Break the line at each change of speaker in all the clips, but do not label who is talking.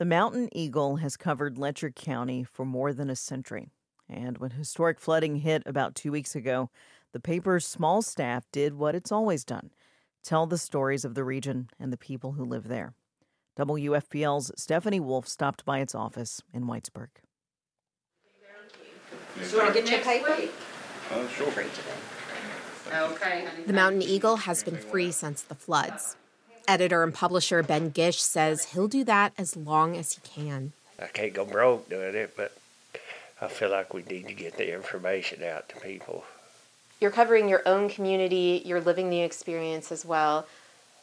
The Mountain Eagle has covered Letcher County for more than a century. And when historic flooding hit about two weeks ago, the paper's small staff did what it's always done tell the stories of the region and the people who live there. WFPL's Stephanie Wolf stopped by its office in Whitesburg.
Do you want to get your paper?
Uh, sure.
Okay.
The Mountain Eagle has been free since the floods. Editor and publisher Ben Gish says he'll do that as long as he can.
I can't go broke doing it, but I feel like we need to get the information out to people.
You're covering your own community, you're living the experience as well.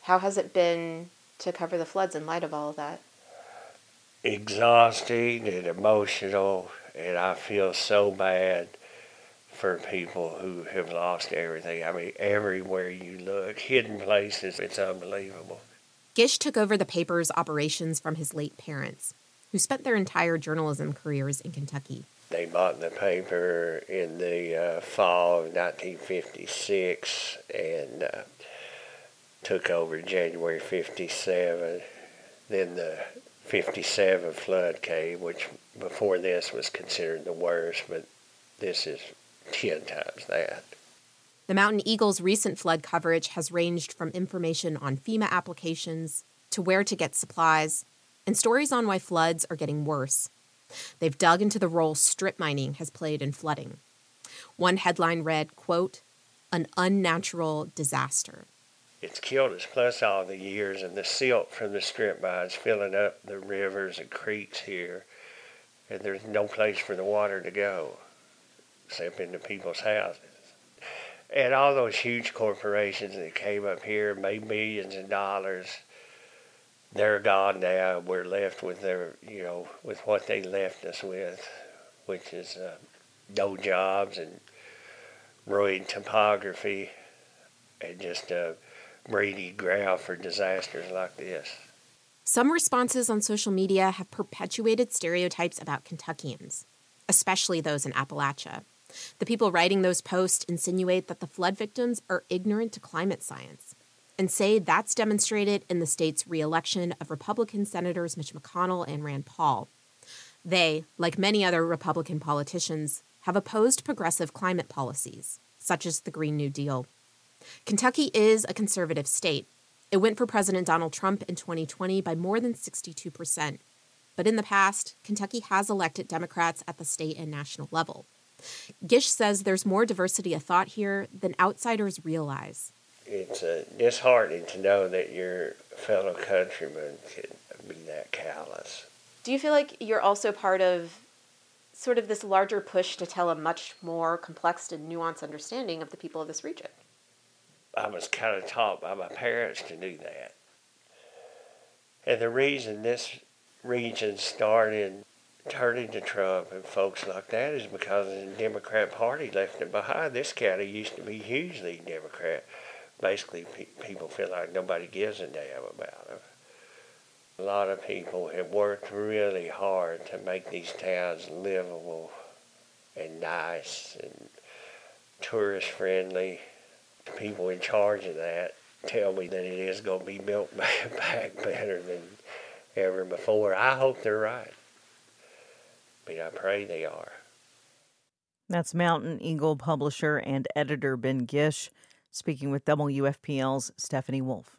How has it been to cover the floods in light of all of that?
Exhausting and emotional, and I feel so bad for people who have lost everything. I mean, everywhere you look, hidden places, it's unbelievable.
Gish took over the paper's operations from his late parents, who spent their entire journalism careers in Kentucky.
They bought the paper in the uh, fall of 1956 and uh, took over January 57. Then the 57 flood came, which before this was considered the worst, but this is 10 times that.
The Mountain Eagle's recent flood coverage has ranged from information on FEMA applications to where to get supplies and stories on why floods are getting worse. They've dug into the role strip mining has played in flooding. One headline read, quote, an unnatural disaster.
It's killed us, plus all the years and the silt from the strip mines filling up the rivers and creeks here. And there's no place for the water to go except into people's houses. And all those huge corporations that came up here and made millions of dollars they're gone now. We're left with their, you know, with what they left us with, which is uh, no jobs and ruined topography and just a breeding ground for disasters like this.
Some responses on social media have perpetuated stereotypes about Kentuckians, especially those in Appalachia. The people writing those posts insinuate that the flood victims are ignorant to climate science and say that's demonstrated in the state's reelection of Republican Senators Mitch McConnell and Rand Paul. They, like many other Republican politicians, have opposed progressive climate policies, such as the Green New Deal. Kentucky is a conservative state. It went for President Donald Trump in 2020 by more than 62%. But in the past, Kentucky has elected Democrats at the state and national level. Gish says there's more diversity of thought here than outsiders realize
it's uh, disheartening to know that your fellow countrymen can be that callous.
Do you feel like you're also part of sort of this larger push to tell a much more complex and nuanced understanding of the people of this region?
I was kind of taught by my parents to do that. And the reason this region started turning to Trump and folks like that is because the Democrat Party left it behind. This county used to be hugely Democrat basically pe- people feel like nobody gives a damn about them. A lot of people have worked really hard to make these towns livable and nice and tourist friendly. The people in charge of that tell me that it is going to be built back better than ever before. I hope they're right. But I pray they are.
That's Mountain Eagle publisher and editor Ben Gish speaking with WFPL's Stephanie Wolf.